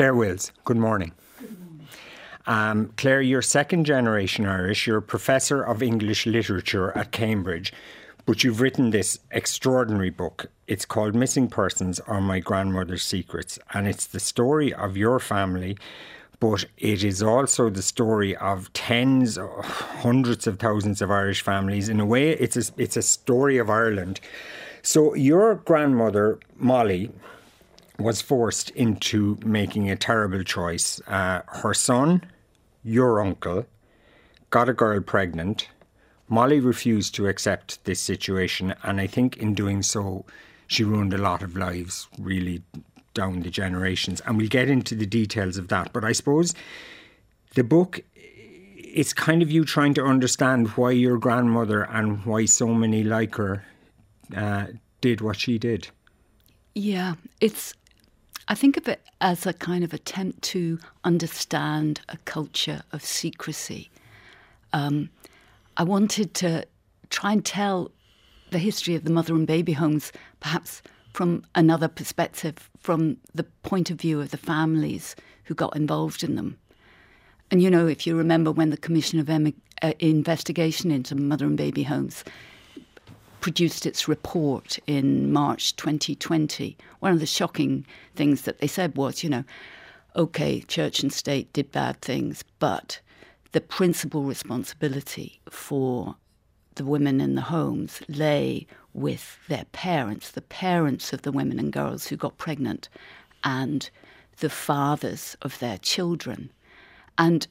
Clair Wills, good morning. Um, Clair, you're second generation Irish. You're a professor of English literature at Cambridge, but you've written this extraordinary book. It's called Missing Persons or My Grandmother's Secrets, and it's the story of your family, but it is also the story of tens, hundreds of thousands of Irish families. In a way, it's a, it's a story of Ireland. So, your grandmother, Molly, was forced into making a terrible choice. Uh, her son, your uncle, got a girl pregnant. Molly refused to accept this situation, and I think in doing so, she ruined a lot of lives, really down the generations. And we'll get into the details of that. But I suppose the book it's kind of you trying to understand why your grandmother and why so many like her uh, did what she did. Yeah, it's I think of it as a kind of attempt to understand a culture of secrecy. Um, I wanted to try and tell the history of the mother and baby homes, perhaps from another perspective, from the point of view of the families who got involved in them. And you know, if you remember when the Commission of em- uh, Investigation into Mother and Baby Homes produced its report in March 2020, one of the shocking things that they said was, you know, okay, church and state did bad things, but the principal responsibility for the women in the homes lay with their parents, the parents of the women and girls who got pregnant, and the fathers of their children. And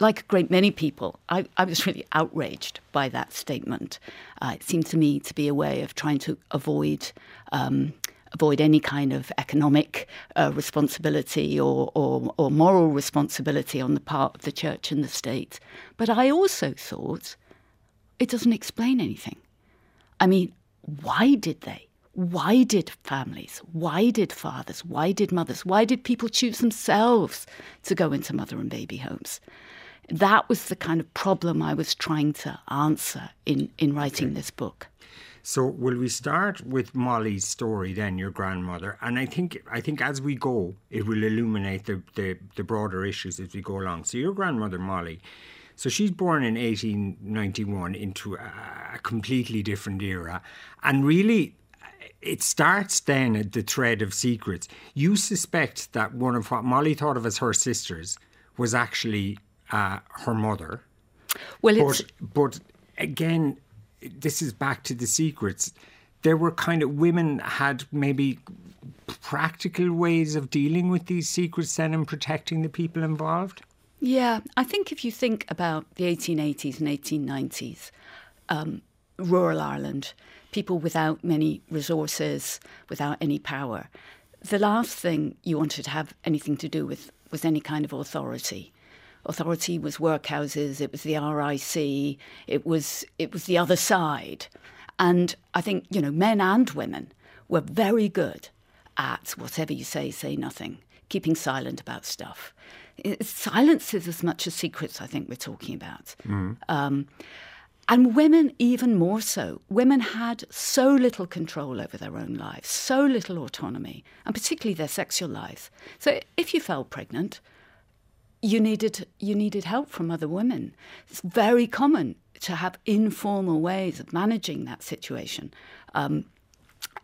like a great many people, I, I was really outraged by that statement. Uh, it seemed to me to be a way of trying to avoid. Um, avoid any kind of economic uh, responsibility or, or, or moral responsibility on the part of the church and the state. But I also thought it doesn't explain anything. I mean, why did they? Why did families, why did fathers, why did mothers, why did people choose themselves to go into mother and baby homes? That was the kind of problem I was trying to answer in, in writing okay. this book. So will we start with Molly's story then, your grandmother? And I think I think as we go, it will illuminate the, the, the broader issues as we go along. So your grandmother Molly, so she's born in 1891 into a, a completely different era. And really it starts then at the thread of secrets. You suspect that one of what Molly thought of as her sisters was actually uh, her mother. Well, but, but again, this is back to the secrets. There were kind of women had maybe practical ways of dealing with these secrets then and protecting the people involved. Yeah, I think if you think about the 1880s and 1890s, um, rural Ireland, people without many resources, without any power, the last thing you wanted to have anything to do with was any kind of authority authority was workhouses, it was the RIC, it was it was the other side. And I think, you know, men and women were very good at whatever you say, say nothing, keeping silent about stuff. silence is as much as secrets, I think we're talking about. Mm. Um, and women, even more so. Women had so little control over their own lives, so little autonomy, and particularly their sexual lives. So if you fell pregnant, you needed you needed help from other women. It's very common to have informal ways of managing that situation. Um,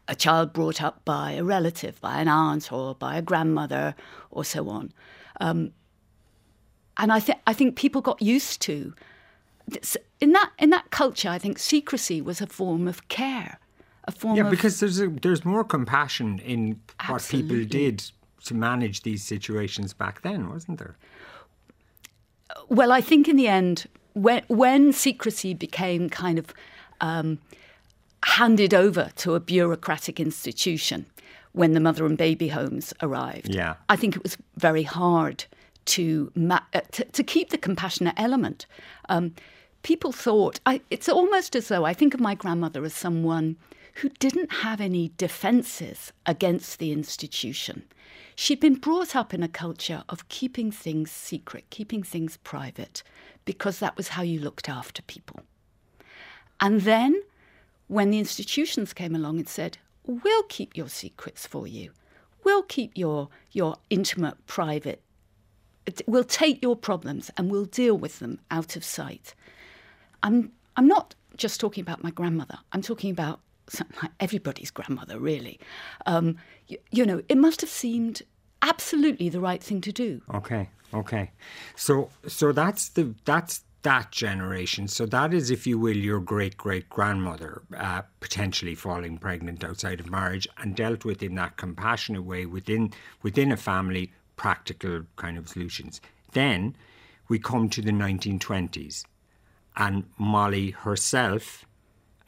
a child brought up by a relative, by an aunt, or by a grandmother, or so on. Um, and I think I think people got used to this. in that in that culture. I think secrecy was a form of care, a form. Yeah, because there's a, there's more compassion in what people did to manage these situations back then, wasn't there? Well, I think in the end, when, when secrecy became kind of um, handed over to a bureaucratic institution, when the mother and baby homes arrived, yeah. I think it was very hard to, ma- uh, to, to keep the compassionate element. Um, people thought I, it's almost as though I think of my grandmother as someone who didn't have any defences against the institution. She'd been brought up in a culture of keeping things secret, keeping things private, because that was how you looked after people. And then, when the institutions came along and said, We'll keep your secrets for you, we'll keep your your intimate, private. We'll take your problems and we'll deal with them out of sight. I'm I'm not just talking about my grandmother. I'm talking about everybody's grandmother, really. Um, you, you know, it must have seemed absolutely the right thing to do. Okay, okay. So, so that's the that's that generation. So that is, if you will, your great great grandmother uh, potentially falling pregnant outside of marriage and dealt with in that compassionate way within within a family, practical kind of solutions. Then we come to the 1920s, and Molly herself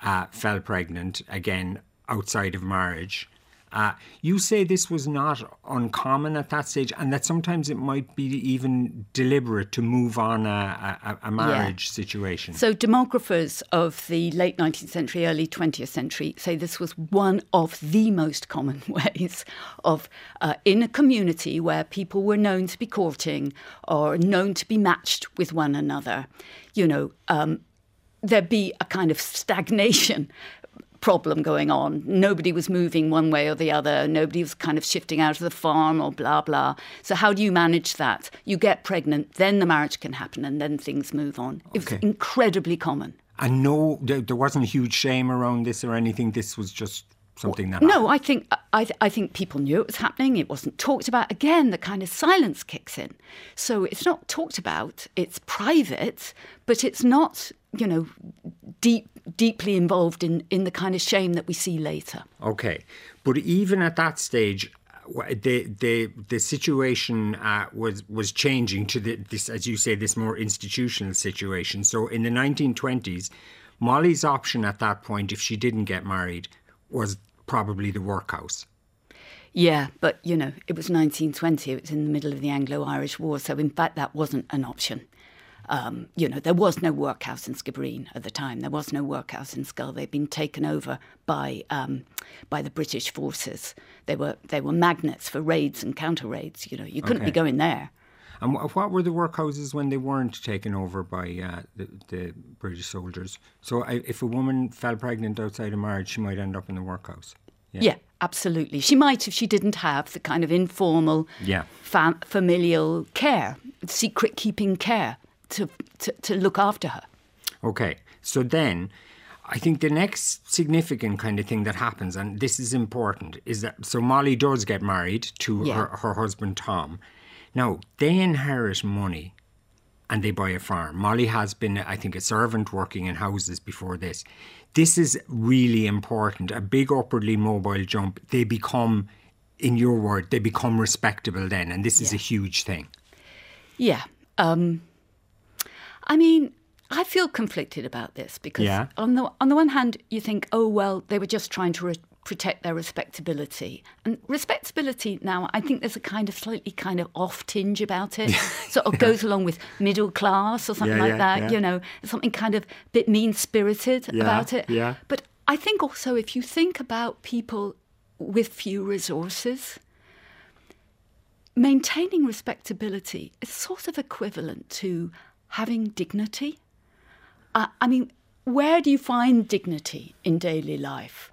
uh, fell pregnant again outside of marriage. Uh, you say this was not uncommon at that stage, and that sometimes it might be even deliberate to move on a, a, a marriage yeah. situation. So, demographers of the late 19th century, early 20th century say this was one of the most common ways of, uh, in a community where people were known to be courting or known to be matched with one another, you know, um, there be a kind of stagnation problem going on. Nobody was moving one way or the other. Nobody was kind of shifting out of the farm or blah, blah. So, how do you manage that? You get pregnant, then the marriage can happen, and then things move on. It was incredibly common. And no, there wasn't a huge shame around this or anything. This was just something that. No, happened. I think I, I think people knew it was happening. It wasn't talked about. Again, the kind of silence kicks in. So it's not talked about. It's private, but it's not you know, deep, deeply involved in, in the kind of shame that we see later. Okay, but even at that stage, the the the situation uh, was was changing to the, this, as you say, this more institutional situation. So in the 1920s, Molly's option at that point, if she didn't get married, was probably the workhouse. Yeah, but you know, it was 1920. It was in the middle of the Anglo-Irish War, so in fact, that wasn't an option. Um, you know, there was no workhouse in Skibbereen at the time. There was no workhouse in Schull. They'd been taken over by um, by the British forces. They were they were magnets for raids and counter raids. You know, you couldn't okay. be going there. And what were the workhouses when they weren't taken over by uh, the, the, British soldiers? So if a woman fell pregnant outside of marriage, she might end up in the workhouse. Yeah. yeah. absolutely. She might if she didn't have the kind of informal, yeah. fam- familial care, secret keeping care to, to, to look after her. Okay, so then I think the next significant kind of thing that happens, and this is important, is that so Molly does get married to yeah. her, her husband Tom. Now, they inherit money and they buy a farm. Molly has been, I think, a servant working in houses before this. This is really important. A big upwardly mobile jump. They become, in your word, they become respectable then. And this is a huge thing. Yeah. Um, I mean, I feel conflicted about this because yeah. on the on the one hand, you think, oh well, they were just trying to re- protect their respectability, and respectability now, I think there's a kind of slightly kind of off tinge about it, sort of yeah. goes along with middle class or something yeah, like that. You know, something kind of bit mean spirited about it. Yeah. But I think also if you think about people with few resources. Maintaining respectability is sort of equivalent to having dignity. Uh, I mean, where do you find dignity in daily life?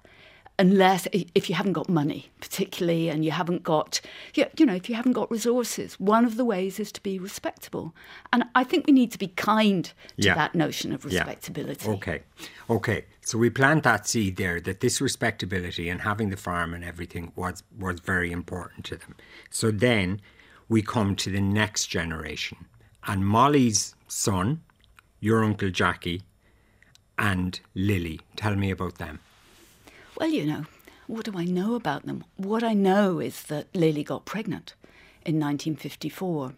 Unless if you haven't got money, particularly, and you haven't got, you know, if you haven't got resources, one of the ways is to be respectable. And I think we need to be kind to yeah. that notion of respectability. Yeah. Okay, okay. So we plant that seed there that this respectability and having the farm and everything was was very important to them. So then we come to the next generation, and Molly's son, your Uncle Jackie, and Lily. Tell me about them. Well, you know, what do I know about them? What I know is that Lily got pregnant in 1954,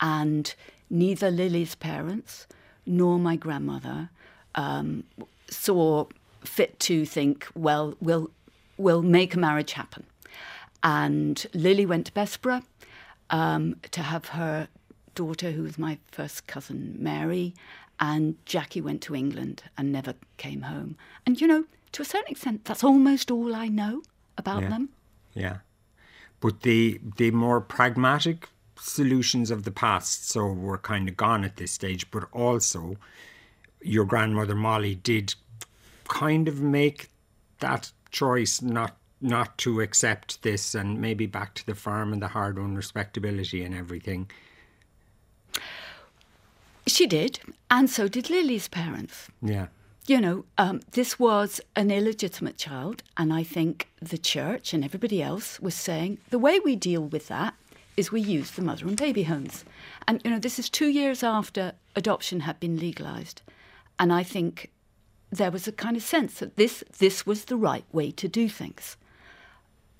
and neither Lily's parents nor my grandmother um, saw fit to think, well, we'll, we'll make a marriage happen. And Lily went to Bessborough um, to have her daughter, who was my first cousin Mary, and Jackie went to England and never came home. And you know, to a certain extent, that's almost all I know about yeah. them. Yeah, but the the more pragmatic solutions of the past, so were kind of gone at this stage. But also, your grandmother Molly did kind of make that choice not not to accept this and maybe back to the farm and the hard won respectability and everything. She did, and so did Lily's parents. Yeah. You know, um, this was an illegitimate child, and I think the church and everybody else was saying the way we deal with that is we use the mother and baby homes. And, you know, this is two years after adoption had been legalised. And I think there was a kind of sense that this, this was the right way to do things.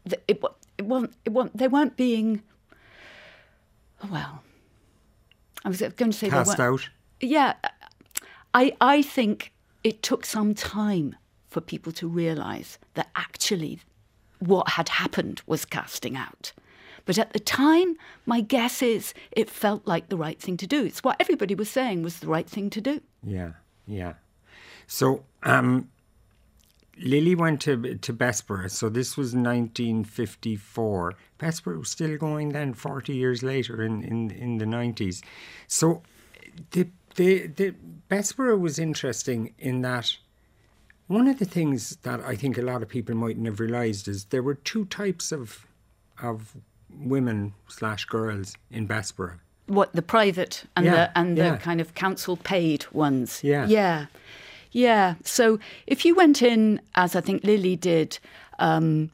It, it, it, wasn't, it wasn't, they weren't being, well, I was going to say cast out. Yeah, I I think it took some time for people to realise that actually what had happened was casting out. But at the time, my guess is it felt like the right thing to do. It's what everybody was saying was the right thing to do. Yeah, yeah. So um, Lily went to to Bessborough. So this was 1954. Bessborough was still going then, 40 years later in, in, in the 90s. So the, the, the Bessborough was interesting in that one of the things that I think a lot of people mightn't have realised is there were two types of of women slash girls in Bessborough. What the private and yeah, the and yeah. the kind of council paid ones. Yeah. Yeah. Yeah. So if you went in, as I think Lily did, um,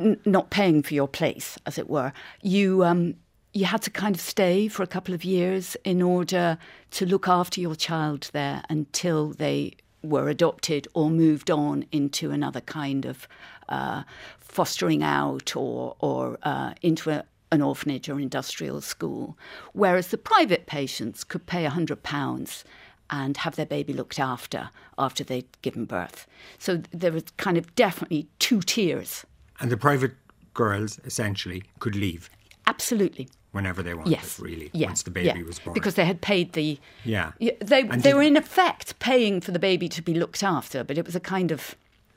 n- not paying for your place, as it were, you. Um, you had to kind of stay for a couple of years in order to look after your child there until they were adopted or moved on into another kind of uh, fostering out or, or uh, into a, an orphanage or industrial school. Whereas the private patients could pay £100 and have their baby looked after after they'd given birth. So there was kind of definitely two tiers. And the private girls essentially could leave. Absolutely. Whenever they wanted, yes. really, yeah. once the baby yeah. was born. Because they had paid the. Yeah. They, and they were in effect paying for the baby to be looked after, but it was a kind of.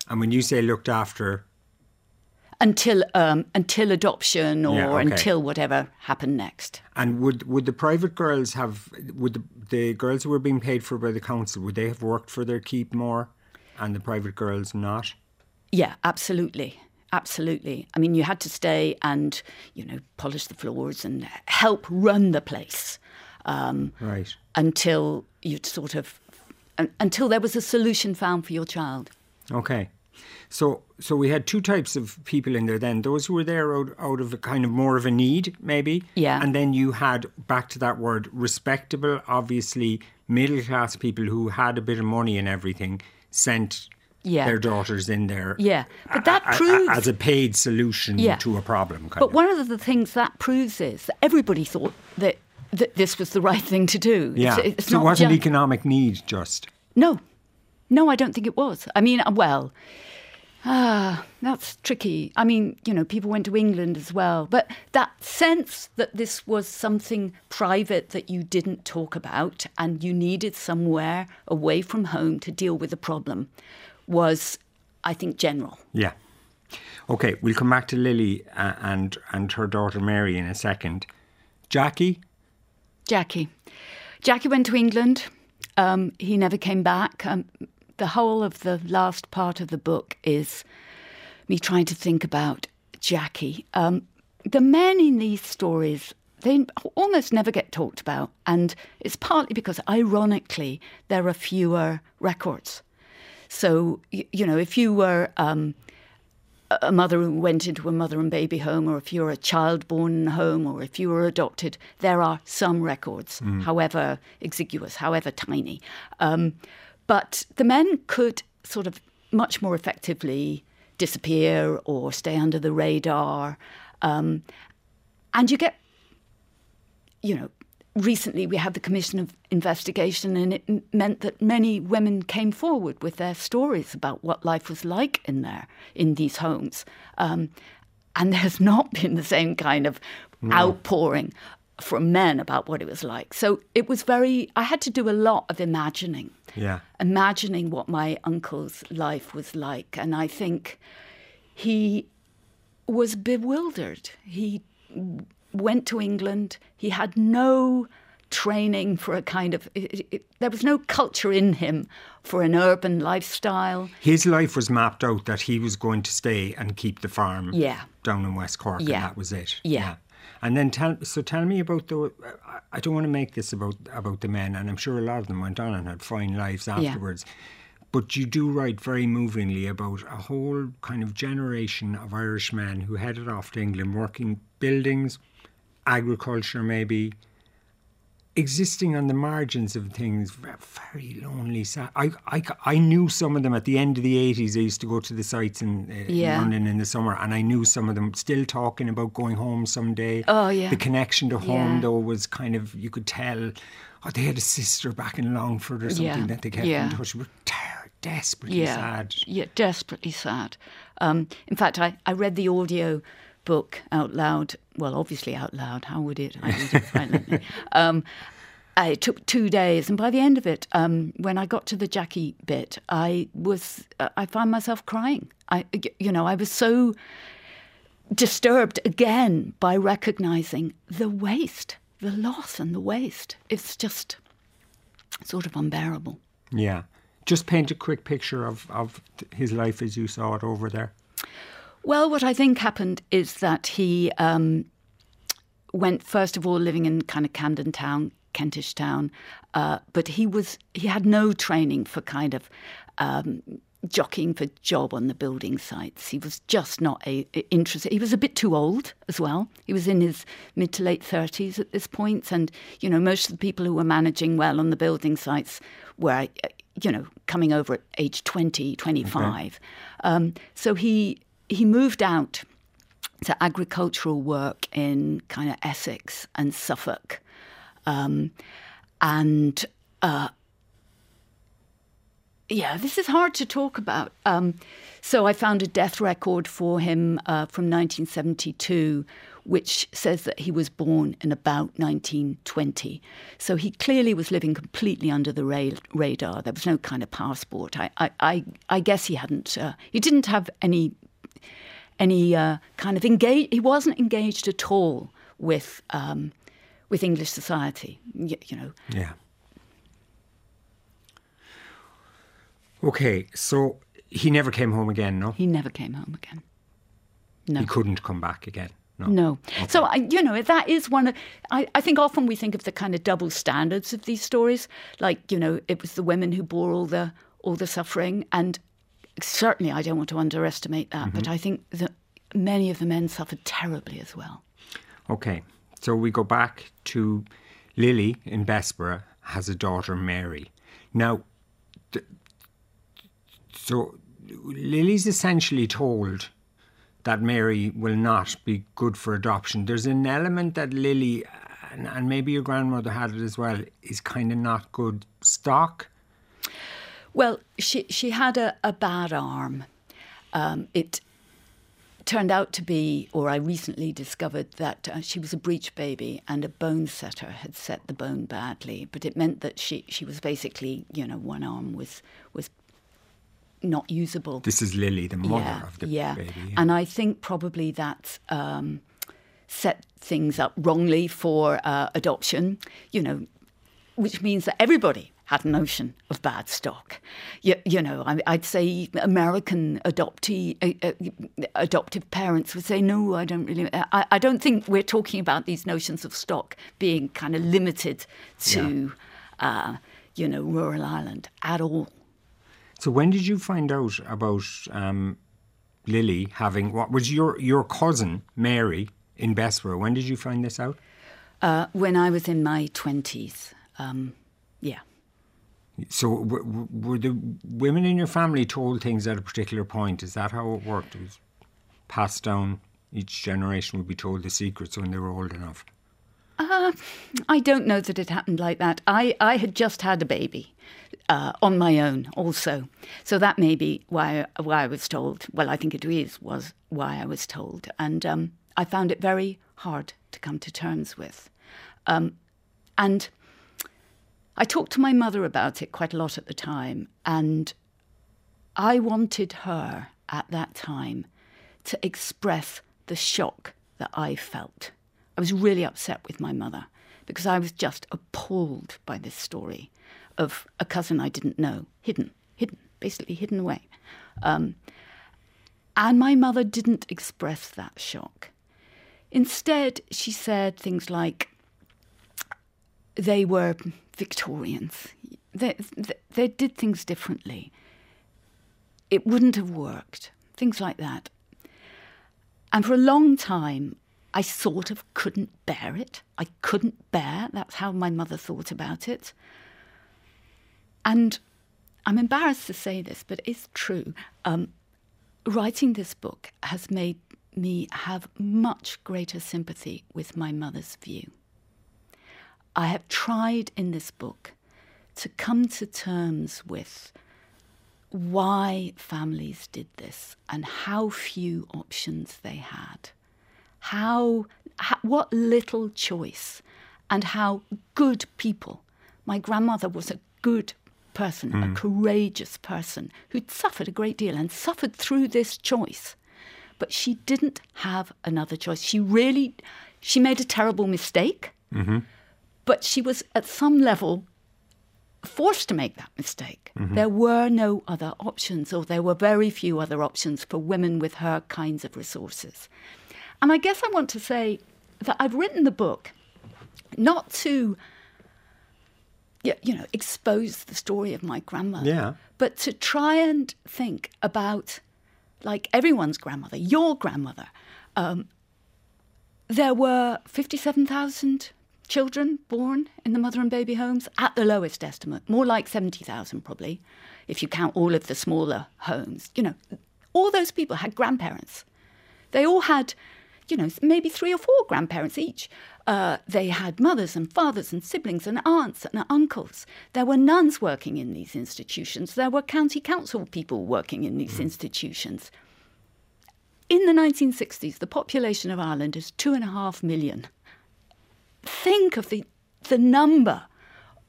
And when you say looked after, until um, until adoption or yeah, okay. until whatever happened next. And would would the private girls have would the, the girls who were being paid for by the council would they have worked for their keep more, and the private girls not? Yeah, absolutely. Absolutely. I mean, you had to stay and, you know, polish the floors and help run the place. Um, right. Until you'd sort of, until there was a solution found for your child. Okay. So, so we had two types of people in there. Then those who were there out, out of a kind of more of a need, maybe. Yeah. And then you had back to that word, respectable, obviously middle class people who had a bit of money and everything sent yeah. their daughters in there. Yeah, but that a, proves a, as a paid solution yeah. to a problem. but of. one of the things that proves is that everybody thought that that this was the right thing to do. Yeah, it's, it's so it wasn't just, economic need just. No, no, I don't think it was. I mean, well, Ah, that's tricky. I mean, you know, people went to England as well. But that sense that this was something private that you didn't talk about and you needed somewhere away from home to deal with the problem was, I think, general. Yeah. Okay, we'll come back to Lily uh, and, and her daughter Mary in a second. Jackie? Jackie. Jackie went to England. Um, he never came back. Um, the whole of the last part of the book is me trying to think about Jackie. Um, the men in these stories, they almost never get talked about. And it's partly because, ironically, there are fewer records. So, you know, if you were um, a mother who went into a mother and baby home, or if you're a child born in a home, or if you were adopted, there are some records, mm. however exiguous, however tiny. Um, but the men could sort of much more effectively disappear or stay under the radar. Um, and you get, you know, recently we had the Commission of Investigation, and it meant that many women came forward with their stories about what life was like in there, in these homes. Um, and there's not been the same kind of no. outpouring from men about what it was like. So it was very, I had to do a lot of imagining. Yeah. Imagining what my uncle's life was like. And I think he was bewildered. He went to England, he had no training for a kind of. It, it, there was no culture in him for an urban lifestyle. His life was mapped out that he was going to stay and keep the farm Yeah. down in West Cork, Yeah. and that was it. Yeah. And then tell so tell me about the. I- I don't want to make this about about the men, and I'm sure a lot of them went on and had fine lives afterwards. But you do write very movingly about a whole kind of generation of Irish men who headed off to England, working buildings, agriculture, maybe, existing on the margins of things, very lonely. Sad. I, I, I knew some of them at the end of the 80s. I used to go to the sites in, uh, in London in the summer, and I knew some of them still talking about going home someday. Oh, yeah. The connection to home, Yeah. though, was kind of, you could tell, oh, they had a sister back in Longford or something Yeah. that they kept Yeah. in touch with. Ter- desperately yeah, sad. Yeah, desperately sad. Um, in fact, I, I read the audio book out loud. Well, obviously out loud. How would it? I read it silently. Um, it took two days, and by the end of it, um, when I got to the Jackie bit, I was uh, I found myself crying. I, you know, I was so disturbed again by recognizing the waste, the loss, and the waste. It's just sort of unbearable. Yeah. Just paint a quick picture of, of his life as you saw it over there. Well, what I think happened is that he um, went first of all living in kind of Camden Town, Kentish Town, uh, but he was he had no training for kind of um, jockeying for job on the building sites. He was just not a, a interested. He was a bit too old as well. He was in his mid to late thirties at this point, and you know most of the people who were managing well on the building sites were. uh, You know, coming over at age 20, 25. Um, so he he moved out to agricultural work in kind of Essex and Suffolk. Um, and uh, yeah, this is hard to talk about. Um, so I found a death record for him uh, from 1972, which says that he was born in about 1920. So he clearly was living completely under the ra- radar. There was no kind of passport. I, I, I, I guess he hadn't. Uh, he didn't have any any uh, kind of engage. He wasn't engaged at all with um, with English society. You, you know, Yeah. Okay, so he never came home again, no? he never came home again. No. He couldn't come back again. No. No. So, you know, that is one of, I, I think often we think of the kind of double standards of these stories. Like, you know, it was the women who bore all the, all the suffering. And certainly I don't want to underestimate that, but mm-hmm. I think that many of the men suffered terribly as well. Okay, so we go back to Lily in Bessborough has a daughter, Mary. Now, th- so Lily's essentially told that Mary will not be good for adoption. There's an element that Lily, and, and maybe your grandmother had it as well, is kind of not good stock. Well, she she had a, a bad arm. Um, it turned out to be, or I recently discovered that uh, she was a breech baby and a bone setter had set the bone badly. But it meant that she she was basically, you know, one arm was was not usable. This is Lily, the mother yeah, of the yeah. baby. And I think probably that um, set things up wrongly for uh, adoption, you know, which means that everybody had a notion of bad stock. You, you know, I, I'd say American adoptee, uh, uh, adoptive parents would say, no, I don't really. I, I don't think we're talking about these notions of stock being kind of limited to, uh, you know, rural Ireland at all. So when did you find out about um, Lily having what was your your cousin Mary in Bessborough? When did you find this out? Uh, when I was in my 20s. Um, yeah. So w- were the women in your family told things at a particular point? Is that how it worked? It was passed down. Each generation would be told the secrets when they were old enough. I don't know that it happened like that. I, I had just had a baby uh, on my own, also. So that may be why, why I was told. Well, I think it is, was why I was told. And um, I found it very hard to come to terms with. Um, and I talked to my mother about it quite a lot at the time. And I wanted her at that time to express the shock that I felt I was really upset with my mother because I was just appalled by this story of a cousin I didn't know, hidden, hidden, basically hidden away. Um, and my mother didn't express that shock. Instead, she said things like, they were Victorians. They, they, they, did things differently. It wouldn't have worked. Things like that. And for a long time, I sort of couldn't bear it. I couldn't bear. That's how my mother thought about it. And I'm embarrassed to say this, but it's true. Um, writing this book has made me have much greater sympathy with my mother's view. I have tried in this book to come to terms with why families did this and how few options they had, how, how what little choice, and how good people. My grandmother was a good person, mm. a hmm. courageous person who'd suffered a great deal and suffered through this choice. But she didn't have another choice. She really, she made a terrible mistake, mm-hmm. But she was at some level forced to make that mistake. Mm-hmm. There were no other options, or there were very few other options for women with her kinds of resources. And I guess I want to say that I've written the book not to you know, expose the story of my grandmother. Yeah. But to try and think about, like everyone's grandmother, your grandmother. Um, there were 57,000 children born in the mother and baby homes at the lowest estimate, more like 70,000 probably, if you count all of the smaller homes. You know, all those people had grandparents. They all had, you know, maybe three or four grandparents each. Uh, they had mothers and fathers and siblings and aunts and uncles. There were nuns working in these institutions. There were county council people working in these mm. institutions. In the 1960s, the population of Ireland is two and a half million. Think of the, the number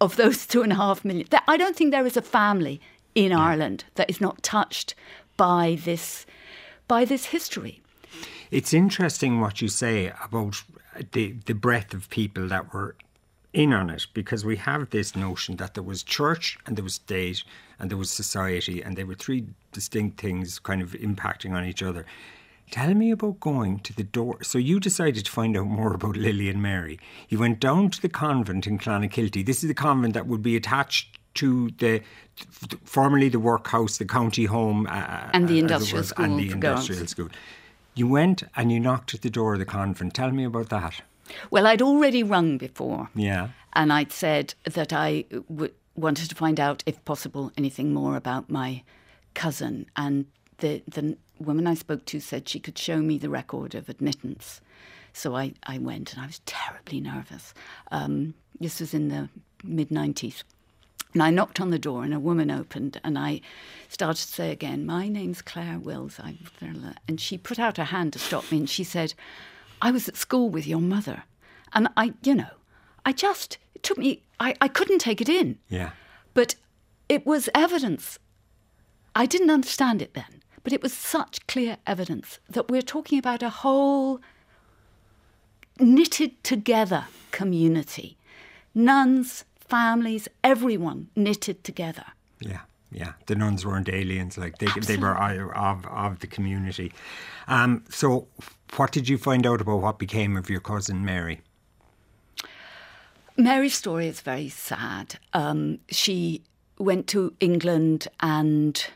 of those two and a half million. I don't think there is a family in yeah. Ireland that is not touched by this, by this history. It's interesting what you say about the the breadth of people that were in on it because we have this notion that there was church and there was state and there was society and they were three distinct things kind of impacting on each other. Tell me about going to the door. So you decided to find out more about Lily and Mary. You went down to the convent in Clonakilty. This is the convent that would be attached to the formerly the workhouse, the county home, uh, and the industrial school, and the industrial girls. school. You went and you knocked at the door of the convent. Tell me about that. Well, I'd already rung before. Yeah. And I'd said that I w- wanted to find out, if possible, anything more about my cousin. And the, the woman I spoke to said she could show me the record of admittance. So I, I went and I was terribly nervous. Um, this was in the mid 90s. And I knocked on the door, and a woman opened, and I started to say again, "My name's Clair Wills." I, and she put out her hand to stop me, and she said, "I was at school with your mother," and I, you know, I just it took me. I, I couldn't take it in. Yeah. But it was evidence. I didn't understand it then, but it was such clear evidence that we're talking about a whole knitted together community. Nuns, families, everyone knitted together. Yeah. Yeah, the nuns weren't aliens; like they, they were of of the community. Um, so, what did you find out about what became of your cousin Mary? Mary's story is very sad. Um, she went to England and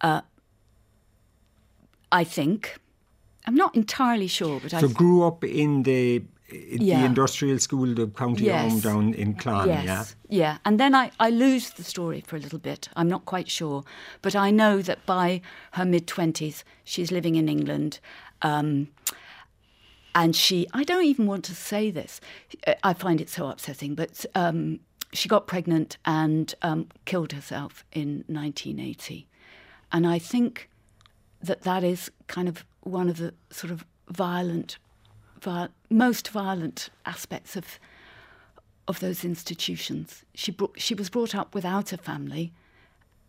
uh, I think I'm not entirely sure, but so I grew up in the yeah. industrial school, the county yes. home down in Clon, yes. yeah? Yeah, and then I, I lose the story for a little bit. I'm not quite sure. But I know that by her mid 20s, she's living in England. Um, and she, I don't even want to say this, I find it so upsetting, but um, she got pregnant and um, killed herself in 1980. And I think that that is kind of one of the sort of violent most violent aspects of of those institutions. She brought, she was brought up without a family,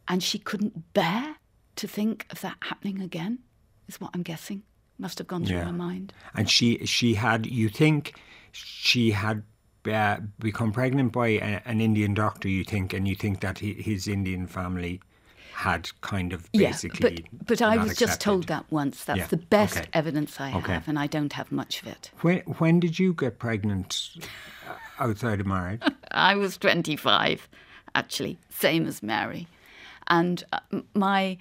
and she couldn't bear to think of that happening again. Is what I'm guessing. must have gone through Yeah. her mind. And she she had you think she had uh, become pregnant by a, an Indian doctor. You think, and you think that he, his Indian family had kind of basically. yeah, but but I was just told that once. That's Yeah, the best okay. evidence I Okay. have, and I don't have much of it. When when did you get pregnant uh, outside of marriage? I was 25, actually, same as Mary, and uh, my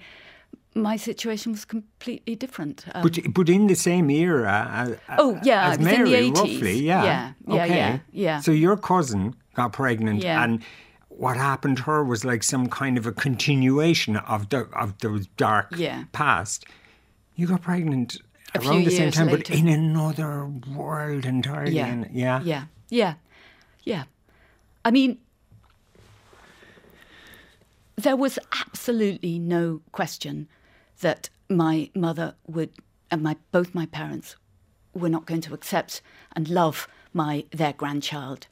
my situation was completely different. Um, But but in the same era. Uh, Oh, yeah, as it in the Mary, 80s. roughly. Yeah, Yeah, yeah, okay. yeah, yeah. So your cousin got pregnant, Yeah. and what happened to her was like some kind of a continuation of the of those dark Yeah. past. You got pregnant A around the same time, but in another world entirely. yeah, and- yeah, yeah, yeah, yeah. I mean, there was absolutely no question that my mother would, and my both my parents were not going to accept and love my their grandchild.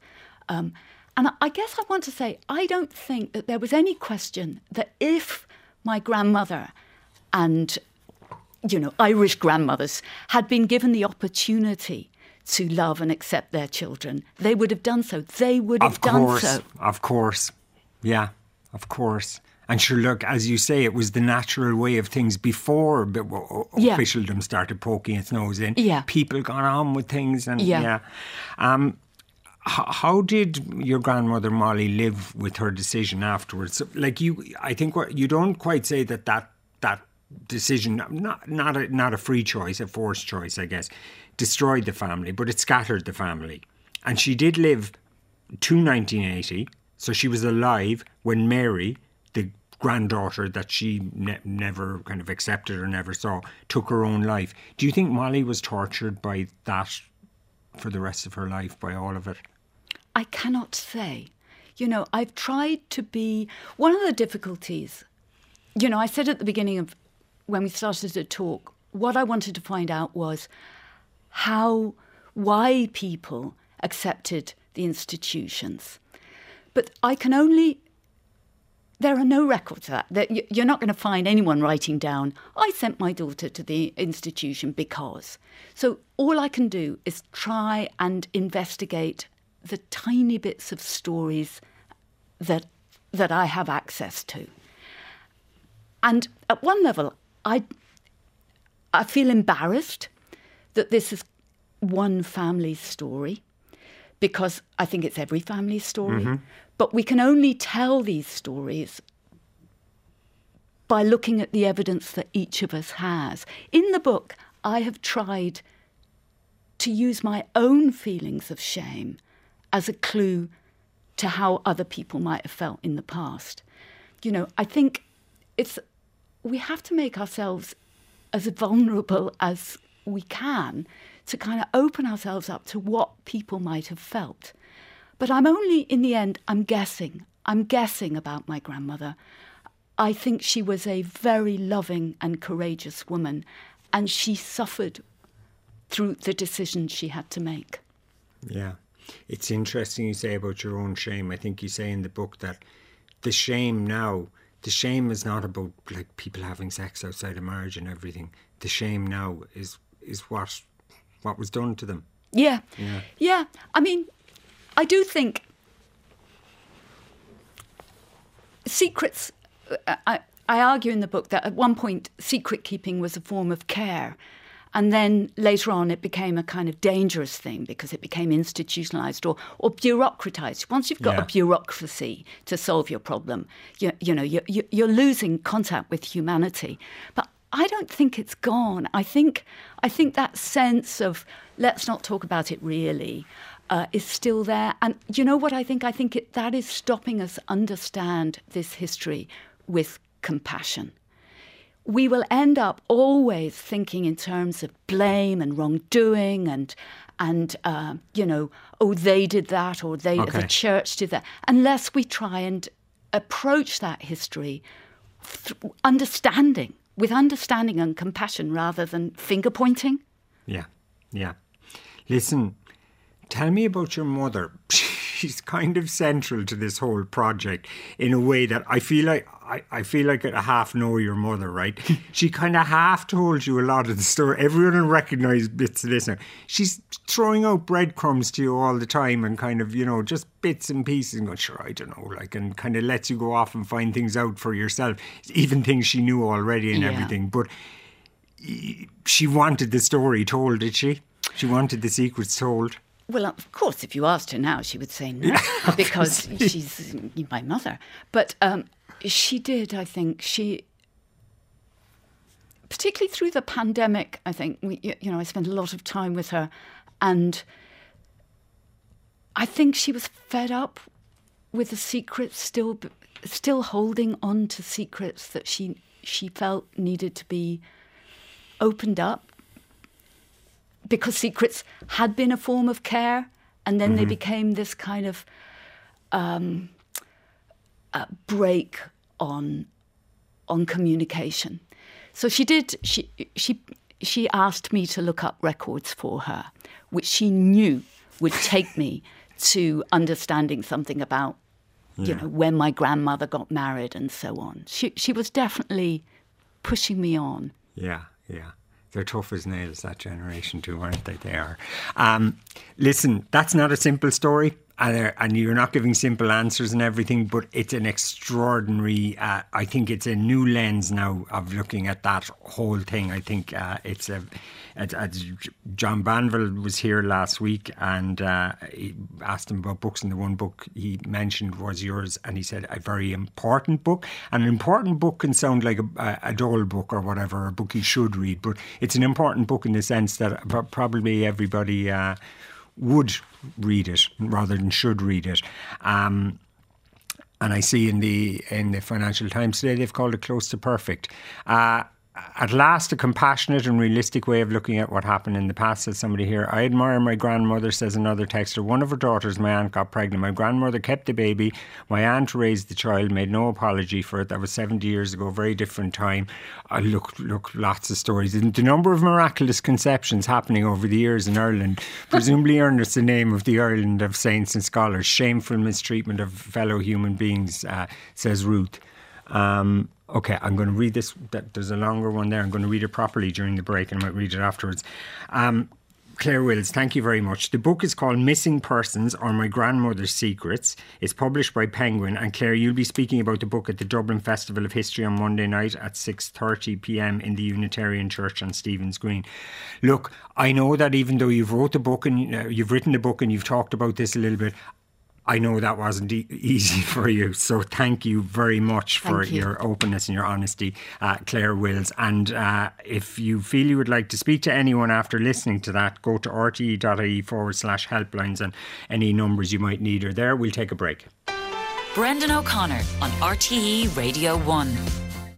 Um, and I- guess I want to say I don't think that there was any question that if my grandmother and you know Irish grandmothers had been given the opportunity to love and accept their children, they would have done so. They would have Of done course, so. of course, yeah, of course. And sure, look, as you say, it was the natural way of things before Yeah. officialdom started poking its nose in. Yeah. people got on with things, and Yeah. yeah. Um, how did your grandmother Molly live with her decision afterwards? Like you, I think you don't quite say that that that decision, not not a, not a free choice, a forced choice, I guess, destroyed the family, but it scattered the family. And she did live to 1980, so she was alive when Mary, the granddaughter that she ne- never kind of accepted or never saw, took her own life. Do you think Molly was tortured by that for the rest of her life, by all of it? I cannot say. You know, I've tried to be one of the difficulties. You know, I said at the beginning of when we started to talk, what I wanted to find out was how, why people accepted the institutions. But I can only there are no records of that. You're not going to find anyone writing down, I sent my daughter to the institution because. So all I can do is try and investigate the tiny bits of stories that, that I have access to. And at one level, I, I feel embarrassed that this is one family's story because I think it's every family's story. Mm-hmm. But we can only tell these stories by looking at the evidence that each of us has. In the book, I have tried to use my own feelings of shame as a clue to how other people might have felt in the past. You know, I think it's we have to make ourselves as vulnerable as we can to kind of open ourselves up to what people might have felt. But I'm only, in the end, I'm guessing. I'm guessing about my grandmother. I think she was a very loving and courageous woman, and she suffered through the decisions she had to make. Yeah. It's interesting you say about your own shame. I think you say in the book that the shame now, the shame is not about like people having sex outside of marriage and everything. The shame now is is what what was done to them. Yeah. Yeah. Yeah. I mean, I do think secrets. uh, I, I argue in the book that at one point secret keeping was a form of care. And then later on, it became a kind of dangerous thing because it became institutionalized or, or bureaucratized. Once you've got Yeah. a bureaucracy to solve your problem, you, you know, you, you, you're losing contact with humanity. But I don't think it's gone. I think, I think that sense of let's not talk about it really uh, is still there. And you know what I think? I think it, that is stopping us understand this history with compassion we will end up always thinking in terms of blame and wrongdoing and and uh, you know oh they did that or they Okay. the church did that unless we try and approach that history th- understanding with understanding and compassion rather than finger pointing Yeah, yeah. Listen, tell me about your mother. she's kind of central to this whole project in a way that I feel like I, I feel like I half know your mother, right? she kind of half told you a lot of the story. Everyone will recognise bits of this now. She's throwing out breadcrumbs to you all the time and kind of, you know, just bits and pieces and going, sure, I don't know, like, and kind of lets you go off and find things out for yourself, even things she knew already and yeah. everything. But she wanted the story told, did she? She wanted the secrets told. Well, of course, if you asked her now, she would say no, because she's my mother. But um, she did, I think. She, particularly through the pandemic, I think, we, you know, I spent a lot of time with her. And I think she was fed up with the secrets, still, still holding on to secrets that she, she felt needed to be opened up because secrets had been a form of care, and then mm-hmm. they became this kind of um, break on on communication. So she did. She she she asked me to look up records for her, which she knew would take me to understanding something about, yeah. you know, when my grandmother got married and so on. She she was definitely pushing me on. Yeah, yeah. They're tough as nails, that generation too, aren't they? They are. Um, listen, that's not a simple story and, and you're not giving simple answers and everything, but it's an extraordinary. Uh, I think it's a new lens now of looking at that whole thing. I think uh, it's a. As John Banville was here last week, and uh, he asked him about books, and the one book he mentioned was yours, and he said a very important book. And an important book can sound like a, a dull book or whatever, a book you should read, but it's an important book in the sense that probably everybody uh, would read it rather than should read it. Um, and I see in the in the Financial Times today they've called it close to perfect. Uh, at last, a compassionate and realistic way of looking at what happened in the past, says somebody here. I admire my grandmother, says another texter. One of her daughters, my aunt, got pregnant. My grandmother kept the baby. My aunt raised the child, made no apology for it. That was 70 years ago, very different time. I look, look, lots of stories. And the number of miraculous conceptions happening over the years in Ireland presumably earned us the name of the Ireland of saints and scholars. Shameful mistreatment of fellow human beings, uh, says Ruth. Um, Okay, I'm going to read this. There's a longer one there. I'm going to read it properly during the break and I might read it afterwards. Um, Clair Wills, thank you very much. The book is called Missing Persons or My Grandmother's Secrets. It's published by Penguin. And Clair, you'll be speaking about the book at the Dublin Festival of History on Monday night at 6.30 p.m. in the Unitarian Church on Stephen's Green. Look, I know that even though you've wrote the book and uh, you've written the book and you've talked about this a little bit, I know that wasn't e- easy for you. So thank you very much for you. your openness and your honesty, uh, Clair Wills. And uh, if you feel you would like to speak to anyone after listening to that, go to rte.ie forward slash helplines and any numbers you might need are there. We'll take a break. Brendan O'Connor on RTE Radio 1.